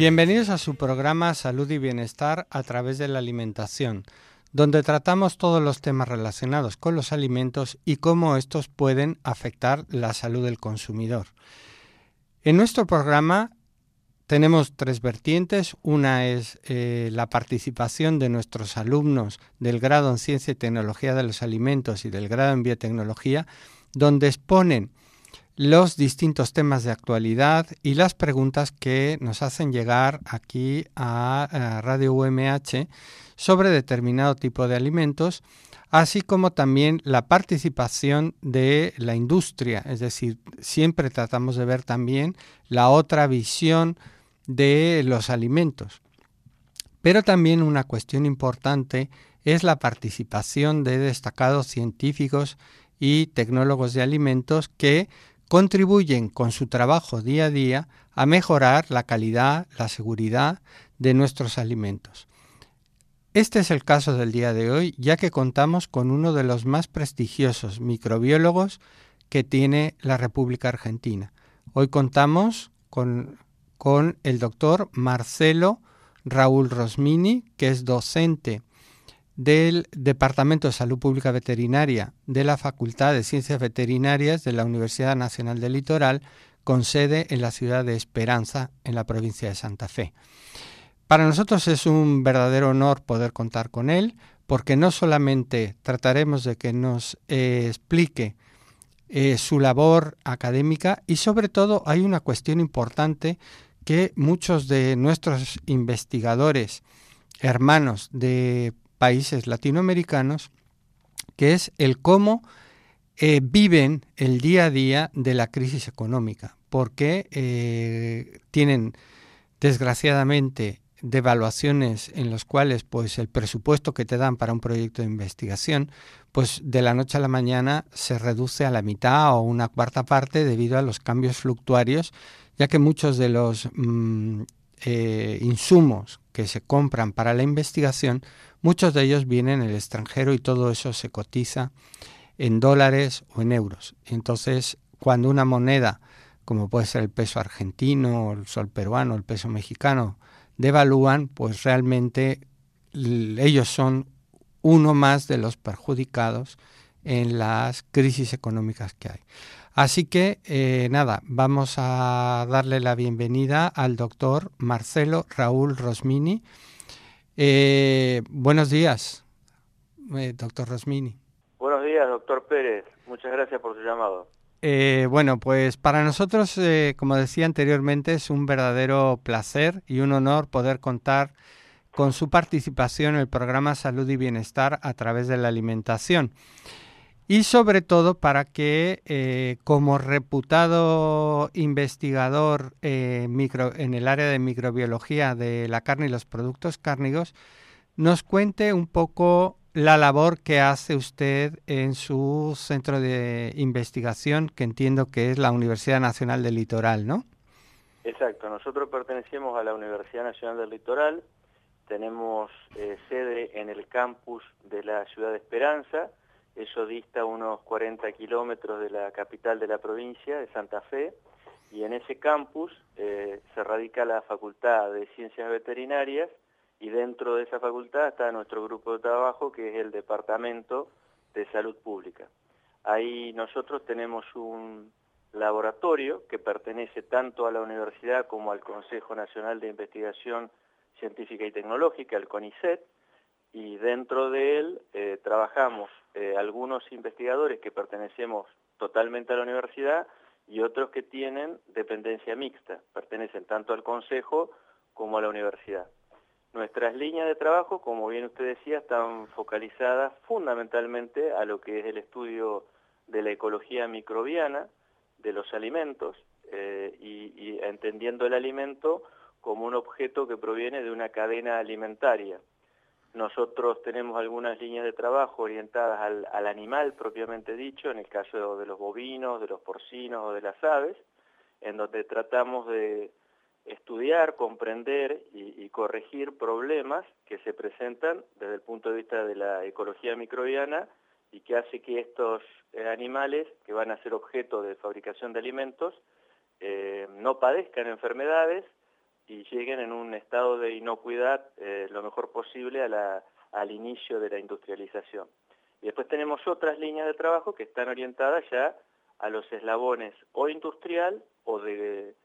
Bienvenidos a su programa Salud y Bienestar a través de la alimentación, donde tratamos todos los temas relacionados con los alimentos y cómo estos pueden afectar la salud del consumidor. En nuestro programa tenemos tres vertientes. Una es eh, la participación de nuestros alumnos del grado en Ciencia y Tecnología de los Alimentos y del grado en Biotecnología, donde exponen los distintos temas de actualidad y las preguntas que nos hacen llegar aquí a, Radio UMH sobre determinado tipo de alimentos, así como también la participación de la industria, es decir, siempre tratamos de ver también la otra visión de los alimentos. Pero también una cuestión importante es la participación de destacados científicos y tecnólogos de alimentos que contribuyen con su trabajo día a día a mejorar la calidad, la seguridad de nuestros alimentos. Este es el caso del día de hoy, ya que contamos con uno de los más prestigiosos microbiólogos que tiene la República Argentina. Hoy contamos con, con el doctor Marcelo Raúl Rosmini, que es docente del Departamento de Salud Pública Veterinaria de la Facultad de Ciencias Veterinarias de la Universidad Nacional del Litoral, con sede en la ciudad de Esperanza, en la provincia de Santa Fe. Para nosotros es un verdadero honor poder contar con él, porque no solamente trataremos de que nos eh, explique eh, su labor académica y sobre todo hay una cuestión importante que muchos de nuestros investigadores hermanos de países latinoamericanos, que es el cómo eh, viven el día a día de la crisis económica, porque eh, tienen desgraciadamente devaluaciones en los cuales pues el presupuesto que te dan para un proyecto de investigación pues de la noche a la mañana se reduce a la mitad o una cuarta parte debido a los cambios fluctuarios ya que muchos de los mm, eh, insumos que se compran para la investigación Muchos de ellos vienen del extranjero y todo eso se cotiza en dólares o en euros. Entonces, cuando una moneda, como puede ser el peso argentino, el sol peruano, el peso mexicano, devalúan, pues realmente ellos son uno más de los perjudicados en las crisis económicas que hay. Así que, eh, nada, vamos a darle la bienvenida al doctor Marcelo Raúl Rosmini, eh, buenos días, eh, doctor Rosmini. Buenos días, doctor Pérez. Muchas gracias por su llamado. Eh, bueno, pues para nosotros, como decía anteriormente, es un verdadero placer y un honor poder contar con su participación en el programa Salud y Bienestar a través de la alimentación y sobre todo para que eh, como reputado investigador eh, en el área de microbiología de la carne y los productos cárnicos, nos cuente un poco la labor que hace usted en su centro de investigación, que entiendo que es la Universidad Nacional del Litoral, ¿no? Exacto, nosotros pertenecemos a la Universidad Nacional del Litoral, tenemos eh, sede en el campus de la ciudad de Esperanza, eso dista unos 40 kilómetros de la capital de la provincia, de Santa Fe, y en ese campus eh, se radica la Facultad de Ciencias Veterinarias y dentro de esa facultad está nuestro grupo de trabajo que es el Departamento de Salud Pública. Ahí nosotros tenemos un laboratorio que pertenece tanto a la universidad como al Consejo Nacional de Investigación Científica y Tecnológica, el CONICET, y dentro de él eh, trabajamos eh, algunos investigadores que pertenecemos totalmente a la universidad y otros que tienen dependencia mixta, pertenecen tanto al consejo como a la universidad. Nuestras líneas de trabajo, como bien usted decía, están focalizadas fundamentalmente a lo que es el estudio de la ecología microbiana de los alimentos eh, y, entendiendo el alimento como un objeto que proviene de una cadena alimentaria. Nosotros tenemos algunas líneas de trabajo orientadas al, al, animal propiamente dicho, en el caso de los bovinos, de los porcinos o de las aves, en donde tratamos de estudiar, comprender y, corregir problemas que se presentan desde el punto de vista de la ecología microbiana y que hace que estos eh, animales que van a ser objeto de fabricación de alimentos eh, no padezcan enfermedades y lleguen en un estado de inocuidad eh, lo mejor posible al inicio de la industrialización. Y después tenemos otras líneas de trabajo que están orientadas ya a los eslabones o industrial o de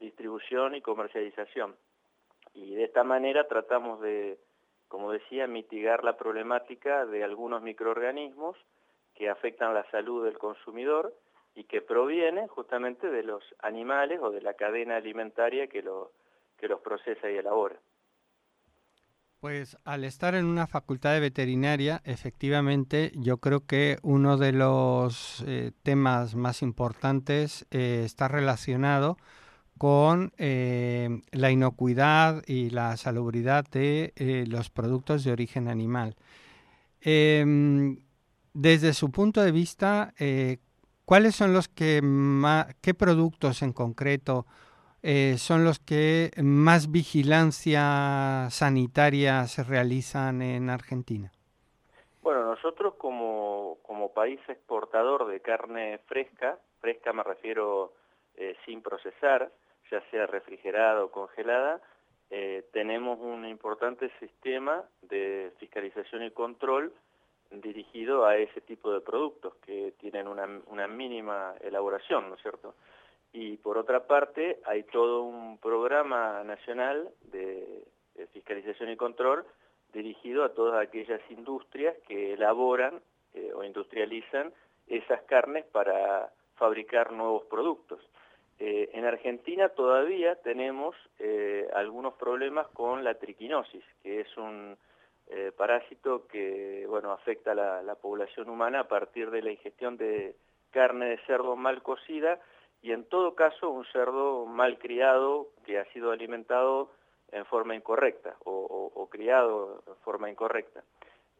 distribución y comercialización. Y de esta manera tratamos de, como decía, mitigar la problemática de algunos microorganismos que afectan la salud del consumidor y que provienen justamente de los animales o de la cadena alimentaria que, lo, que los procesa y elabora. Pues al estar en una facultad de veterinaria, efectivamente, yo creo que uno de los eh, temas más importantes eh, está relacionado con eh, la inocuidad y la salubridad de los productos de origen animal. Em, desde su punto de vista, ¿cuáles son los que más, qué productos en concreto son los que más vigilancia sanitaria se realizan en Argentina? Bueno, nosotros como, como país exportador de carne fresca, fresca me refiero sin procesar, ya sea refrigerada o congelada, eh, tenemos un importante sistema de fiscalización y control dirigido a ese tipo de productos que tienen una, una mínima elaboración, ¿no es cierto? Y por otra parte, hay todo un programa nacional de, fiscalización y control dirigido a todas aquellas industrias que elaboran eh, o industrializan esas carnes para fabricar nuevos productos. Eh, en Argentina todavía tenemos eh, algunos problemas con la triquinosis, que es un parásito que bueno, afecta a la, población humana a partir de la ingestión de carne de cerdo mal cocida y en todo caso un cerdo mal criado que ha sido alimentado en forma incorrecta o, criado en forma incorrecta.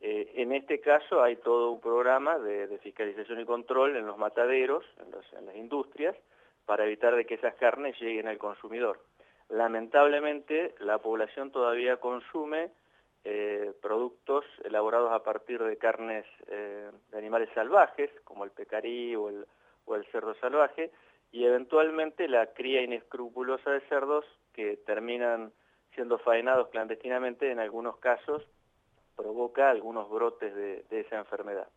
en este caso hay todo un programa de, fiscalización y control en los mataderos, en las industrias, para evitar de que esas carnes lleguen al consumidor. Lamentablemente, la población todavía consume eh, productos elaborados a partir de carnes eh, de animales salvajes, como el pecarí o el, o el cerdo salvaje, y eventualmente la cría inescrupulosa de cerdos que terminan siendo faenados clandestinamente, en algunos casos provoca algunos brotes de esa enfermedad.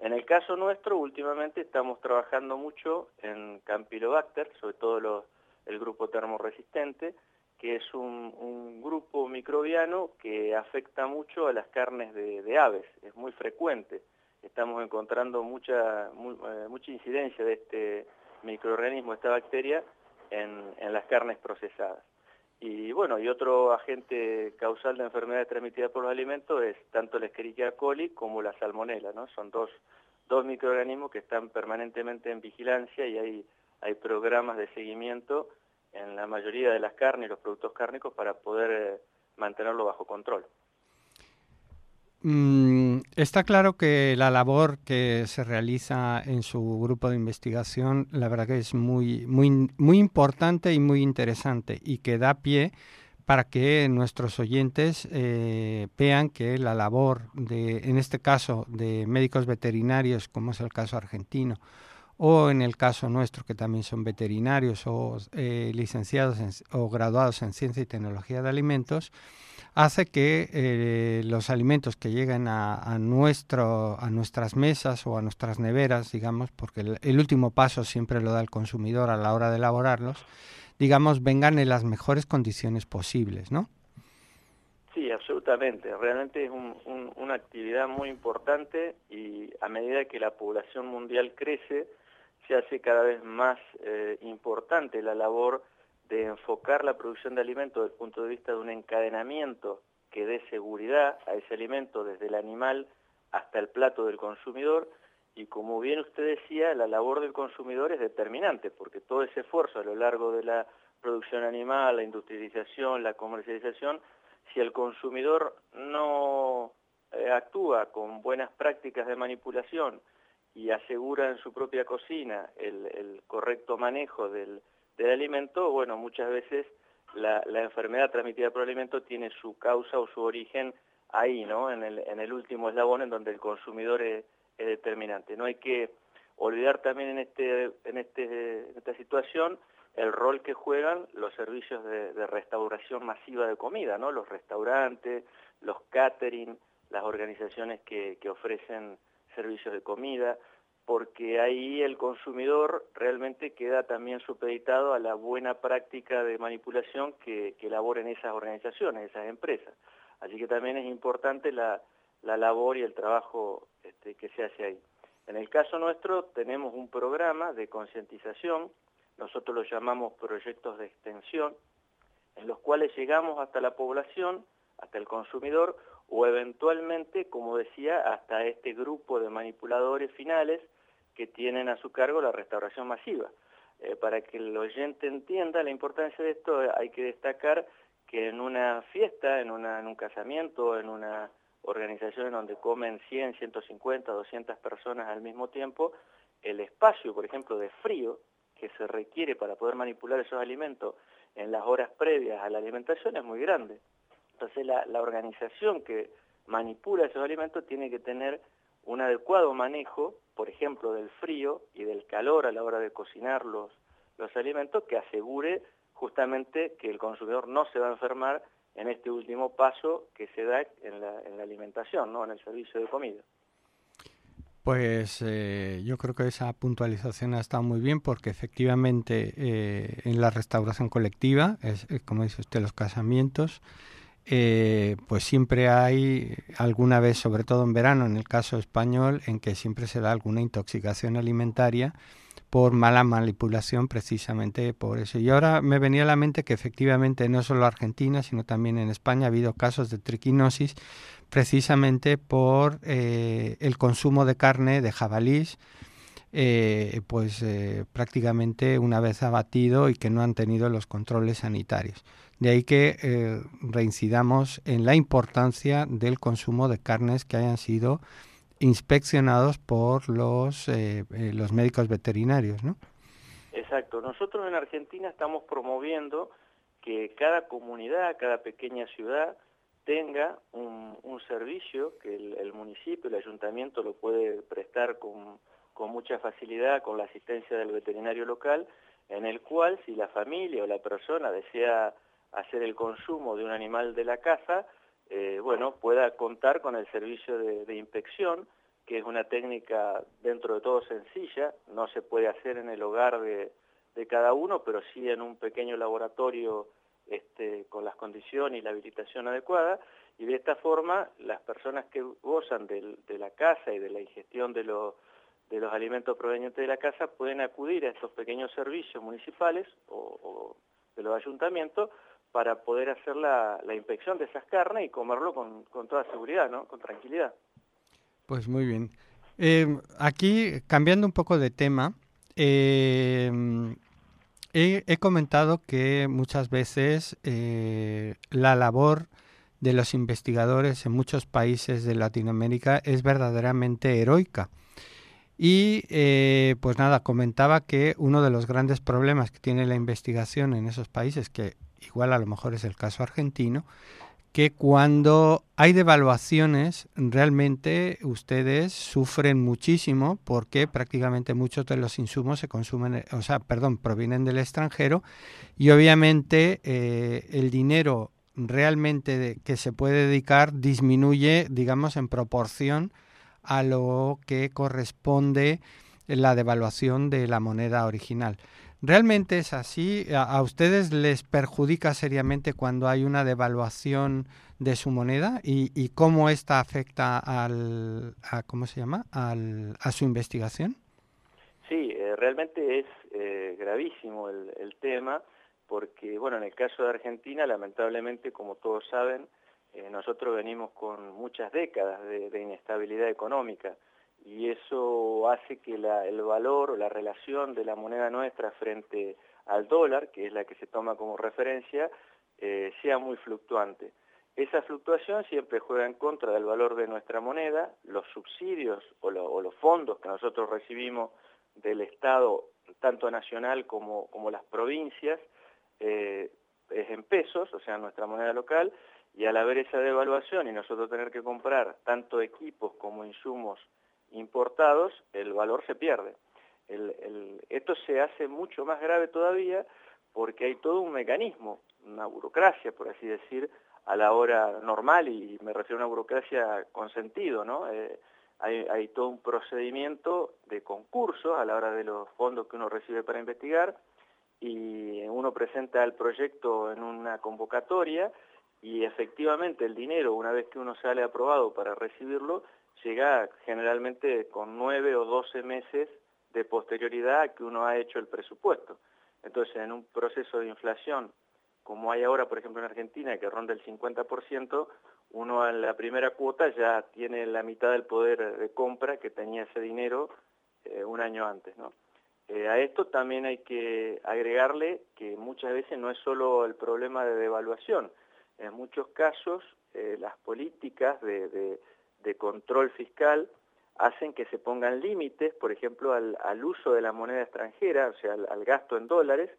En el caso nuestro, últimamente estamos trabajando mucho en Campylobacter, sobre todo el grupo termoresistente, que es un, grupo microbiano que afecta mucho a las carnes de, aves, es muy frecuente. Estamos encontrando mucha, eh, mucha incidencia de este microorganismo, esta bacteria, en, en las carnes procesadas. Y bueno, y otro agente causal de enfermedades transmitidas por los alimentos es tanto la Escherichia coli como la salmonela, ¿no? Son dos, dos microorganismos que están permanentemente en vigilancia y hay, hay programas de seguimiento en la mayoría de las carnes y los productos cárnicos para poder eh, mantenerlo bajo control. Mm, está claro que la labor que se realiza en su grupo de investigación, la verdad que es muy, muy, muy importante y muy interesante y que da pie para que nuestros oyentes eh, vean que la labor de, en este caso, de médicos veterinarios, como es el caso argentino, o en el caso nuestro, que también son veterinarios o eh, licenciados o graduados en ciencia y tecnología de alimentos, hace que eh, los alimentos que lleguen a, nuestro, a nuestras mesas o a nuestras neveras, digamos, porque el, último paso siempre lo da el consumidor a la hora de elaborarlos, digamos, vengan en las mejores condiciones posibles, ¿no? Sí, absolutamente. Realmente es una actividad muy importante y a medida que la población mundial crece, se hace cada vez más eh, importante la labor de enfocar la producción de alimentos desde el punto de vista de un encadenamiento que dé seguridad a ese alimento desde el animal hasta el plato del consumidor. Y como bien usted decía, la labor del consumidor es determinante porque todo ese esfuerzo a lo largo de la producción animal, la industrialización, la comercialización, si el consumidor no eh, actúa con buenas prácticas de manipulación y asegura en su propia cocina el, correcto manejo del, alimento, bueno, muchas veces la, enfermedad transmitida por alimento tiene su causa o su origen ahí, ¿no? En el, en el último eslabón en donde el consumidor es, determinante. No hay que olvidar también en, este, en, este, esta situación el rol que juegan los servicios de, de, restauración masiva de comida, ¿no? Los restaurantes, los catering, las organizaciones que, que ofrecen servicios de comida, porque ahí el consumidor realmente queda también supeditado a la buena práctica de manipulación que, que elaboren esas organizaciones, esas empresas. Así que también es importante la, la labor y el trabajo este, que se hace ahí. En el caso nuestro tenemos un programa de concientización, nosotros lo llamamos proyectos de extensión, en los cuales llegamos hasta la población, hasta el consumidor, o eventualmente, como decía, hasta este grupo de manipuladores finales que tienen a su cargo la restauración masiva. Eh, para que el oyente entienda la importancia de esto, hay que destacar que en una fiesta, en, en un casamiento, en una organización en donde comen 100, 150, 200 personas al mismo tiempo, el espacio, por ejemplo, de frío que se requiere para poder manipular esos alimentos en las horas previas a la alimentación es muy grande. Entonces la, organización que manipula esos alimentos tiene que tener un adecuado manejo, por ejemplo, del frío y del calor a la hora de cocinar los, los alimentos que asegure justamente que el consumidor no se va a enfermar en este último paso que se da en la, en la alimentación, ¿no? en el servicio de comida. Pues eh, yo creo que esa puntualización ha estado muy bien porque efectivamente eh, en la restauración colectiva, es, como dice usted, los casamientos, eh, pues siempre hay alguna vez, sobre todo en verano, en el caso español, en que siempre se da alguna intoxicación alimentaria por mala manipulación precisamente por eso. Y ahora me venía a la mente que efectivamente no solo Argentina, sino también en España ha habido casos de triquinosis precisamente por eh, el consumo de carne de jabalís, eh, pues prácticamente una vez abatido y que no han tenido los controles sanitarios. De ahí que eh, reincidamos en la importancia del consumo de carnes que hayan sido inspeccionados por los, eh, eh, los médicos veterinarios, ¿no? Exacto. Nosotros en Argentina estamos promoviendo que cada comunidad, cada pequeña ciudad tenga un, servicio que el, municipio, el ayuntamiento lo puede prestar con, con mucha facilidad con la asistencia del veterinario local, en el cual si la familia o la persona desea hacer el consumo de un animal de la casa, eh, bueno, pueda contar con el servicio de, inspección, que es una técnica dentro de todo sencilla, no se puede hacer en el hogar de, cada uno, pero sí en un pequeño laboratorio este, con las condiciones y la habilitación adecuada, y de esta forma las personas que gozan de, la casa y de la ingestión de, de los alimentos provenientes de la casa pueden acudir a estos pequeños servicios municipales o de los ayuntamientos para poder hacer la, inspección de esas carnes y comerlo con, toda seguridad, ¿no? Con tranquilidad. Pues muy bien. Eh, aquí, cambiando un poco de tema, eh, he, comentado que muchas veces eh, la labor de los investigadores en muchos países de Latinoamérica es verdaderamente heroica. Y pues nada, comentaba que uno de los grandes problemas que tiene la investigación en esos países, que igual a lo mejor es el caso argentino, que cuando hay devaluaciones realmente ustedes sufren muchísimo porque prácticamente muchos de los insumos se consumen, o sea, perdón, provienen del extranjero y obviamente eh, el dinero realmente que se puede dedicar disminuye, digamos, en proporción a lo que corresponde la devaluación de la moneda original. ¿Realmente es así? ¿A, ustedes les perjudica seriamente cuando hay una devaluación de su moneda y, cómo esta afecta al, a, ¿cómo se llama? Al, a su investigación? Sí, eh, realmente es eh, gravísimo el, tema porque, bueno, en el caso de Argentina, lamentablemente, como todos saben, Eh, nosotros venimos con muchas décadas de, inestabilidad económica y eso hace que el valor o la relación de la moneda nuestra frente al dólar, que es la que se toma como referencia, eh, sea muy fluctuante. Esa fluctuación siempre juega en contra del valor de nuestra moneda, los subsidios o, los fondos que nosotros recibimos del Estado, tanto nacional como, como las provincias, eh, es en pesos, o sea, nuestra moneda local, y al haber esa devaluación y nosotros tener que comprar tanto equipos como insumos importados, el valor se pierde. esto se hace mucho más grave todavía porque hay todo un mecanismo, una burocracia, por así decir, a la hora normal, y me refiero a una burocracia con sentido, ¿no? Eh, hay, todo un procedimiento de concurso a la hora de los fondos que uno recibe para investigar, y uno presenta el proyecto en una convocatoria, y efectivamente el dinero, una vez que uno sale aprobado para recibirlo, llega generalmente con nueve o doce meses de posterioridad a que uno ha hecho el presupuesto. Entonces, en un proceso de inflación como hay ahora, por ejemplo, en Argentina, que ronda el 50%, uno en la primera cuota ya tiene la mitad del poder de compra que tenía ese dinero eh, un año antes. ¿no? Eh, a esto también hay que agregarle que muchas veces no es solo el problema de devaluación, en muchos casos eh, las políticas de, control fiscal hacen que se pongan límites, por ejemplo, al, uso de la moneda extranjera, o sea, al gasto en dólares,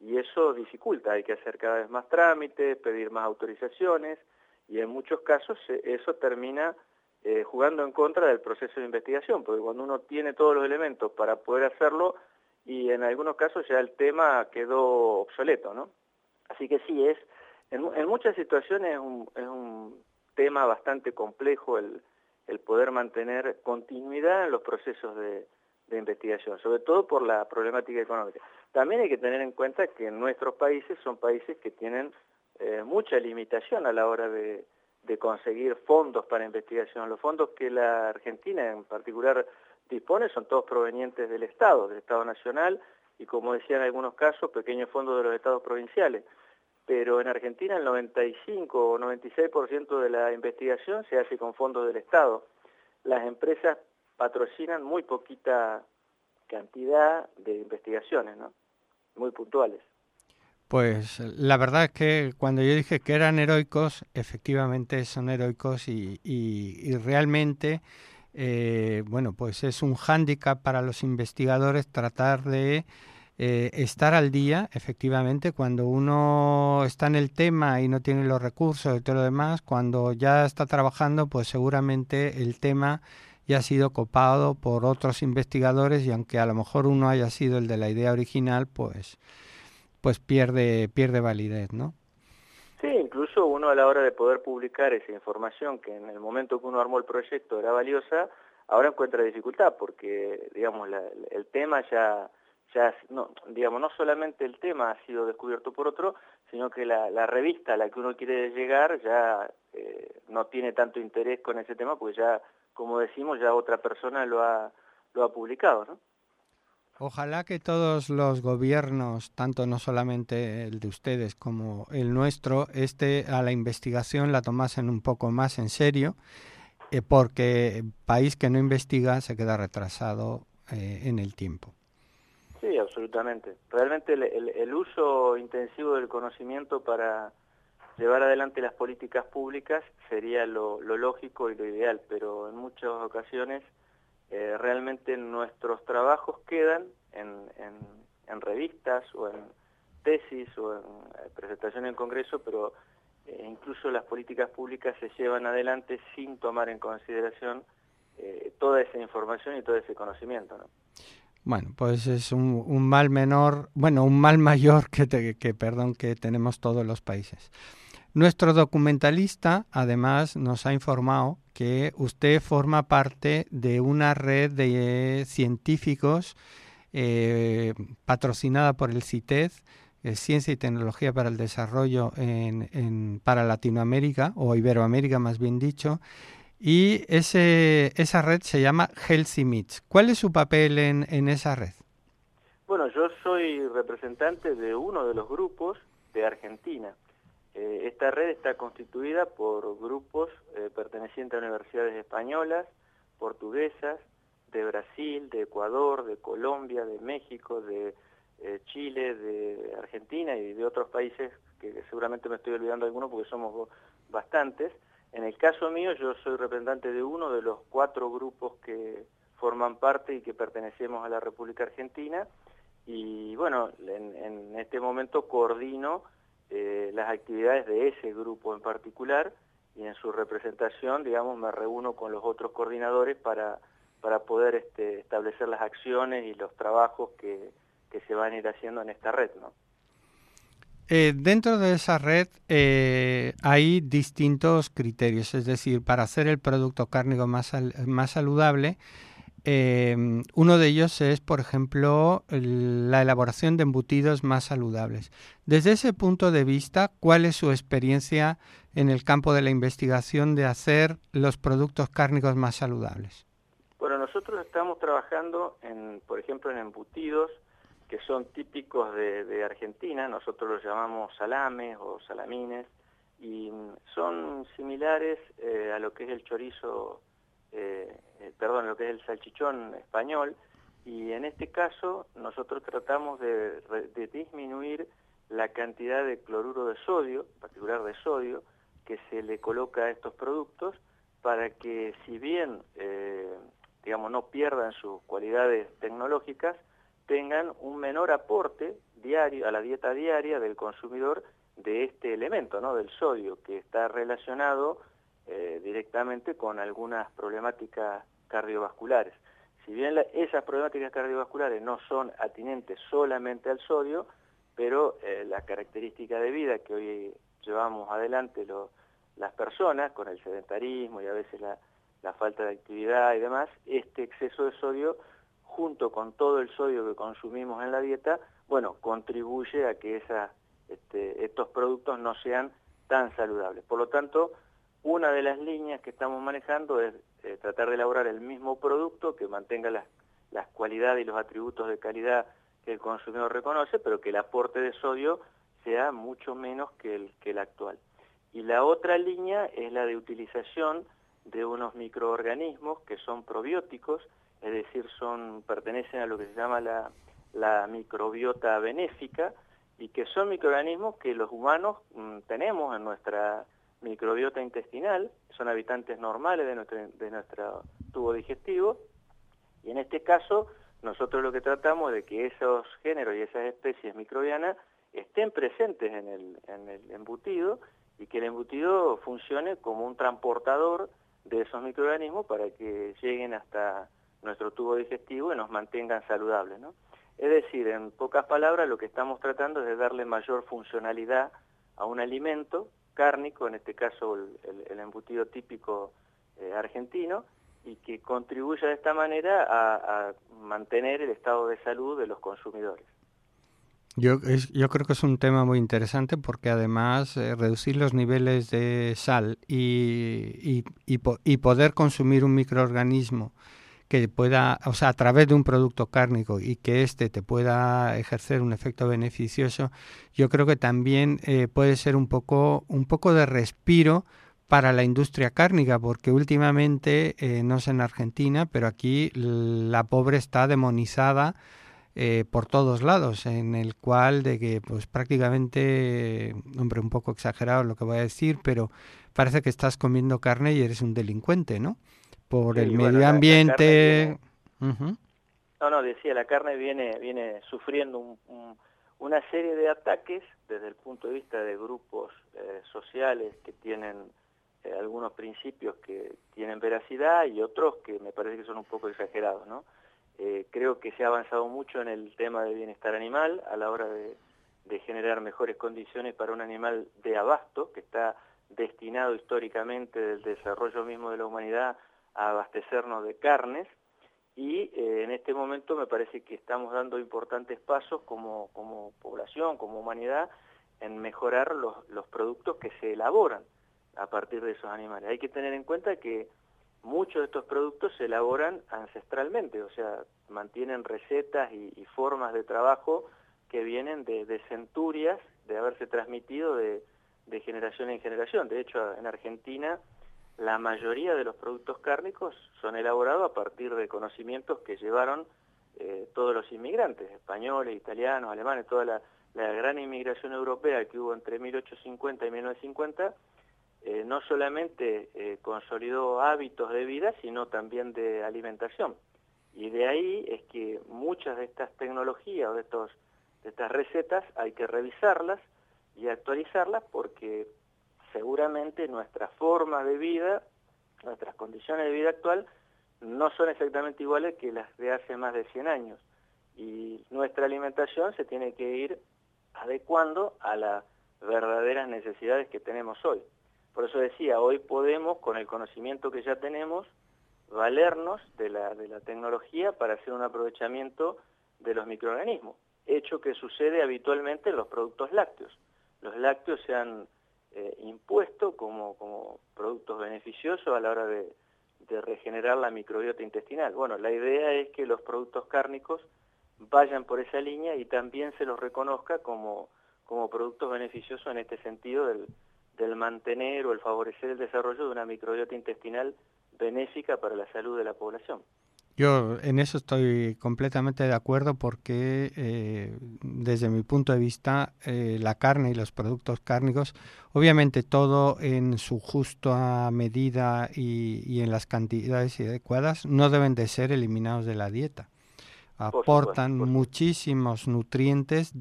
y eso dificulta, hay que hacer cada vez más trámites, pedir más autorizaciones y en muchos casos eh, eso termina eh, jugando en contra del proceso de investigación, porque cuando uno tiene todos los elementos para poder hacerlo y en algunos casos ya el tema quedó obsoleto, ¿no? Así que sí, es en, muchas situaciones es un, es un tema bastante complejo el, el poder mantener continuidad en los procesos de, investigación, sobre todo por la problemática económica. También hay que tener en cuenta que nuestros países son países que tienen eh, mucha limitación a la hora de, conseguir fondos para investigación. Los fondos que la Argentina en particular dispone son todos provenientes del Estado, del Estado Nacional y como decía en algunos casos, pequeños fondos de los estados provinciales. Pero en Argentina el 95 o 96% de la investigación se hace con fondos del Estado. Las empresas patrocinan muy poquita cantidad de investigaciones, ¿no? Muy puntuales. Pues la verdad es que cuando yo dije que eran heroicos, efectivamente son heroicos y, realmente, eh, bueno, pues es un hándicap para los investigadores tratar de eh, estar al día, efectivamente, cuando uno está en el tema y no tiene los recursos y todo lo demás, cuando ya está trabajando, pues seguramente el tema y ha sido copado por otros investigadores y aunque a lo mejor uno haya sido el de la idea original, pues, pues pierde, pierde validez, ¿no? Sí, incluso uno a la hora de poder publicar esa información que en el momento que uno armó el proyecto era valiosa, ahora encuentra dificultad porque, digamos, el tema ya, ya no, digamos, no solamente el tema ha sido descubierto por otro, sino que la, revista a la que uno quiere llegar ya eh, no tiene tanto interés con ese tema porque ya como decimos, ya otra persona lo ha, lo ha publicado, ¿no? Ojalá que todos los gobiernos, tanto no solamente el de ustedes como el nuestro, este a la investigación la tomasen un poco más en serio, eh, porque país que no investiga se queda retrasado eh, en el tiempo. Absolutamente. Realmente el, uso intensivo del conocimiento para llevar adelante las políticas públicas sería lo, lógico y lo ideal, pero en muchas ocasiones eh, realmente nuestros trabajos quedan en, revistas o en tesis o en eh, presentaciones en congreso, pero eh, incluso las políticas públicas se llevan adelante sin tomar en consideración toda esa información y todo ese conocimiento. ¿no? Bueno, pues es un, un, mal menor, bueno, un mal mayor que, que, perdón, que tenemos todos los países. Nuestro documentalista, además, nos ha informado que usted forma parte de una red de científicos eh, patrocinada por el CITED, eh, Ciencia y Tecnología para el Desarrollo en, para Latinoamérica, o Iberoamérica más bien dicho, y ese, esa red se llama Healthy Meets. ¿Cuál es su papel en, en esa red? Bueno, yo soy representante de uno de los grupos de Argentina Eh, esta red está constituida por grupos eh, pertenecientes a universidades españolas, portuguesas, de Brasil, de Ecuador, de Colombia, de México, de eh, Chile, de Argentina y de otros países que seguramente me estoy olvidando algunos porque somos bastantes. En el caso mío yo soy representante de uno de los cuatro grupos que forman parte y que pertenecemos a la República Argentina y bueno, en, este momento coordino eh, las actividades de ese grupo en particular y en su representación, digamos, me reúno con los otros coordinadores para, para poder este, establecer las acciones y los trabajos que, que se van a ir haciendo en esta red, ¿no? Eh, dentro de esa red eh, hay distintos criterios, es decir, para hacer el producto cárnico más, más saludable, eh, uno de ellos es, por ejemplo, la elaboración de embutidos más saludables. Desde ese punto de vista, ¿cuál es su experiencia en el campo de la investigación de hacer los productos cárnicos más saludables? Bueno, nosotros estamos trabajando, en, por ejemplo, en embutidos que son típicos de, Argentina, nosotros los llamamos salames o salamines, y son similares eh, a lo que es el chorizo, eh, eh, perdón, lo que es el salchichón español, y en este caso nosotros tratamos de, disminuir la cantidad de cloruro de sodio, en particular de sodio, que se le coloca a estos productos para que si bien, digamos, no pierdan sus cualidades tecnológicas, tengan un menor aporte diario a la dieta diaria del consumidor de este elemento, ¿no? del sodio, que está relacionado eh, directamente con algunas problemáticas cardiovasculares. Si bien esas problemáticas cardiovasculares no son atinentes solamente al sodio, pero eh, la característica de vida que hoy llevamos adelante las personas, con el sedentarismo y a veces la, la falta de actividad y demás, este exceso de sodio junto con todo el sodio que consumimos en la dieta, bueno, contribuye a que este, estos productos no sean tan saludables. Por lo tanto, una de las líneas que estamos manejando es eh, tratar de elaborar el mismo producto que mantenga las, cualidades y los atributos de calidad que el consumidor reconoce, pero que el aporte de sodio sea mucho menos que el, que el actual. Y la otra línea es la de utilización de unos microorganismos que son probióticos, es decir, son, pertenecen a lo que se llama la, microbiota benéfica y que son microorganismos que los humanos mm, tenemos en nuestra microbiota intestinal, son habitantes normales de nuestro, de nuestro tubo digestivo. Y en este caso nosotros lo que tratamos de que esos géneros y esas especies microbianas estén presentes en el, en el embutido y que el embutido funcione como un transportador de esos microorganismos para que lleguen hasta nuestro tubo digestivo y nos mantengan saludables. ¿no? Es decir, en pocas palabras, lo que estamos tratando es de darle mayor funcionalidad a un alimento cárnico, en este caso el, embutido típico eh, argentino, y que contribuya de esta manera a, mantener el estado de salud de los consumidores. Yo, yo creo que es un tema muy interesante porque además eh, reducir los niveles de sal y, poder consumir un microorganismo que pueda, o sea, a través de un producto cárnico y que éste te pueda ejercer un efecto beneficioso, yo creo que también eh, puede ser un poco, un poco de respiro para la industria cárnica, porque últimamente, eh, no sé en Argentina, pero aquí la pobre está demonizada eh, por todos lados, en el cual de que pues prácticamente, hombre, un poco exagerado lo que voy a decir, pero parece que estás comiendo carne y eres un delincuente, ¿no? Por el medio ambiente. No, no, decía, la carne viene, viene sufriendo una serie de ataques desde el punto de vista de grupos eh, sociales que tienen eh, algunos principios que tienen veracidad y otros que me parece que son un poco exagerados, ¿no? Eh, creo que se ha avanzado mucho en el tema del bienestar animal a la hora de, de generar mejores condiciones para un animal de abasto que está destinado históricamente del desarrollo mismo de la humanidad a abastecernos de carnes y eh, en este momento me parece que estamos dando importantes pasos como, como población, como humanidad, en mejorar los, los productos que se elaboran a partir de esos animales. Hay que tener en cuenta que muchos de estos productos se elaboran ancestralmente, o sea, mantienen recetas y, formas de trabajo que vienen de, de, centurias de haberse transmitido de, de generación en generación. De hecho, en Argentina la mayoría de los productos cárnicos son elaborados a partir de conocimientos que llevaron eh, todos los inmigrantes, españoles, italianos, alemanes, toda la, gran inmigración europea que hubo entre 1850 y 1950, eh, no solamente eh, consolidó hábitos de vida, sino también de alimentación. Y de ahí es que muchas de estas tecnologías o de, estos, de estas recetas hay que revisarlas y actualizarlas porque seguramente nuestra forma de vida, nuestras condiciones de vida actual, no son exactamente iguales que las de hace más de 100 años. Y nuestra alimentación se tiene que ir adecuando a las verdaderas necesidades que tenemos hoy. Por eso decía, hoy podemos, con el conocimiento que ya tenemos, valernos de la, de la tecnología para hacer un aprovechamiento de los microorganismos, hecho que sucede habitualmente en los productos lácteos. Los lácteos se han eh, impuesto como, como productos beneficiosos a la hora de, regenerar la microbiota intestinal. Bueno, la idea es que los productos cárnicos vayan por esa línea y también se los reconozca como, como productos beneficiosos en este sentido del, del mantener o el favorecer el desarrollo de una microbiota intestinal benéfica para la salud de la población. Yo en eso estoy completamente de acuerdo porque eh, desde mi punto de vista eh, la carne y los productos cárnicos, obviamente todo en su justa medida y, en las cantidades adecuadas, no deben de ser eliminados de la dieta. Aportan muchísimos nutrientes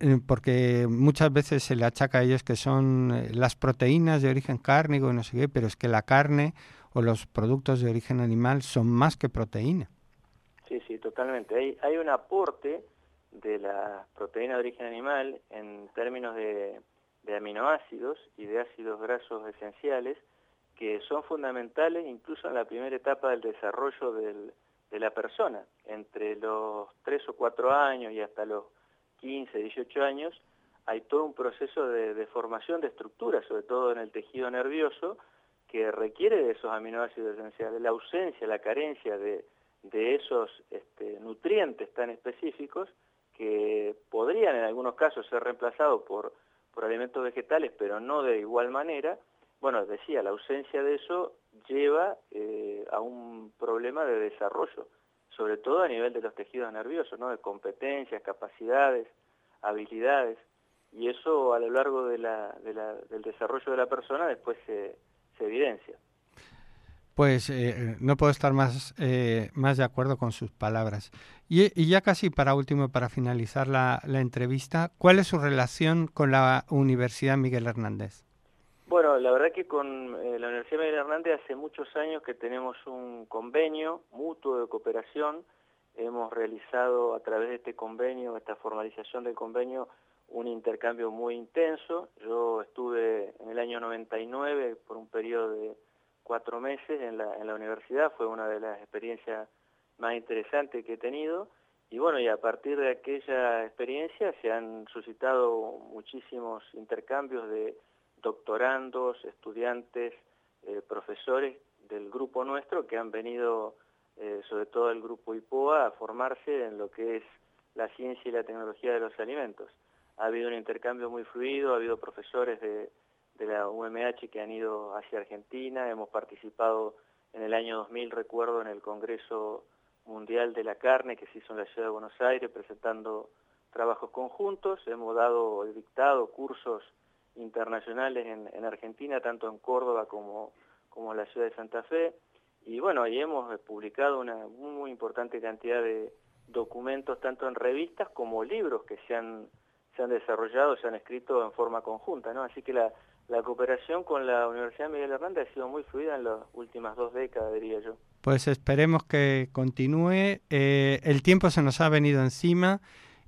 eh, porque muchas veces se le achaca a ellos que son las proteínas de origen cárnico y no sé qué, pero es que la carne o los productos de origen animal son más que proteína. Sí, sí, totalmente. Hay, hay un aporte de la proteína de origen animal en términos de, aminoácidos y de ácidos grasos esenciales que son fundamentales incluso en la primera etapa del desarrollo de la persona. Entre los 3 o 4 años y hasta los 15, 18 años hay todo un proceso de, de formación de estructuras, sobre todo en el tejido nervioso, que requiere de esos aminoácidos esenciales, la ausencia, la carencia de, esos este, nutrientes tan específicos que podrían en algunos casos ser reemplazados por, por alimentos vegetales, pero no de igual manera, bueno, decía, la ausencia de eso lleva eh, a un problema de desarrollo, sobre todo a nivel de los tejidos nerviosos, ¿no? de competencias, capacidades, habilidades, y eso a lo largo de de la, del desarrollo de la persona después se evidencia. Pues eh, no puedo estar más, eh, más de acuerdo con sus palabras. Y, ya casi para último, para finalizar la, entrevista, ¿cuál es su relación con la Universidad Miguel Hernández? Bueno, la verdad que con eh, la Universidad Miguel Hernández hace muchos años que tenemos un convenio mutuo de cooperación. Hemos realizado a través de este convenio, esta formalización del convenio, un intercambio muy intenso. Yo estuve en el año 99 por un periodo de cuatro meses en la, universidad, fue una de las experiencias más interesantes que he tenido. Y bueno, y a partir de aquella experiencia se han suscitado muchísimos intercambios de doctorandos, estudiantes, eh, profesores del grupo nuestro que han venido, eh, sobre todo el grupo IPOA, a formarse en lo que es la ciencia y la tecnología de los alimentos ha habido un intercambio muy fluido, ha habido profesores de, la UMH que han ido hacia Argentina, hemos participado en el año 2000, recuerdo, en el Congreso Mundial de la Carne que se hizo en la Ciudad de Buenos Aires presentando trabajos conjuntos, hemos dado, dictado cursos internacionales en, Argentina, tanto en Córdoba como, como en la ciudad de Santa Fe, y bueno, ahí hemos publicado una muy importante cantidad de documentos, tanto en revistas como libros que se han se han desarrollado, se han escrito en forma conjunta, ¿no? Así que la, cooperación con la Universidad Miguel Hernández ha sido muy fluida en las últimas dos décadas, diría yo. Pues esperemos que continúe. Eh, el tiempo se nos ha venido encima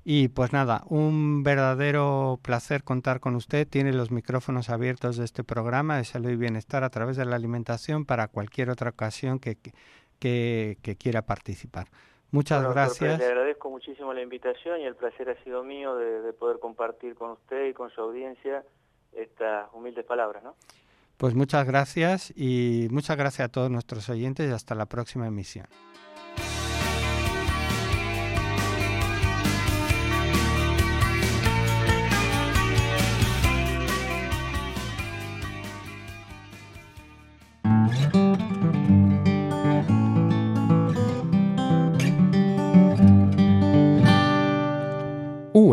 y pues nada, un verdadero placer contar con usted. Tiene los micrófonos abiertos de este programa de salud y bienestar a través de la alimentación para cualquier otra ocasión que, que quiera participar. Muchas gracias. Le agradezco muchísimo la invitación y el placer ha sido mío de, poder compartir con usted y con su audiencia estas humildes palabras. ¿no? Pues muchas gracias y muchas gracias a todos nuestros oyentes y hasta la próxima emisión.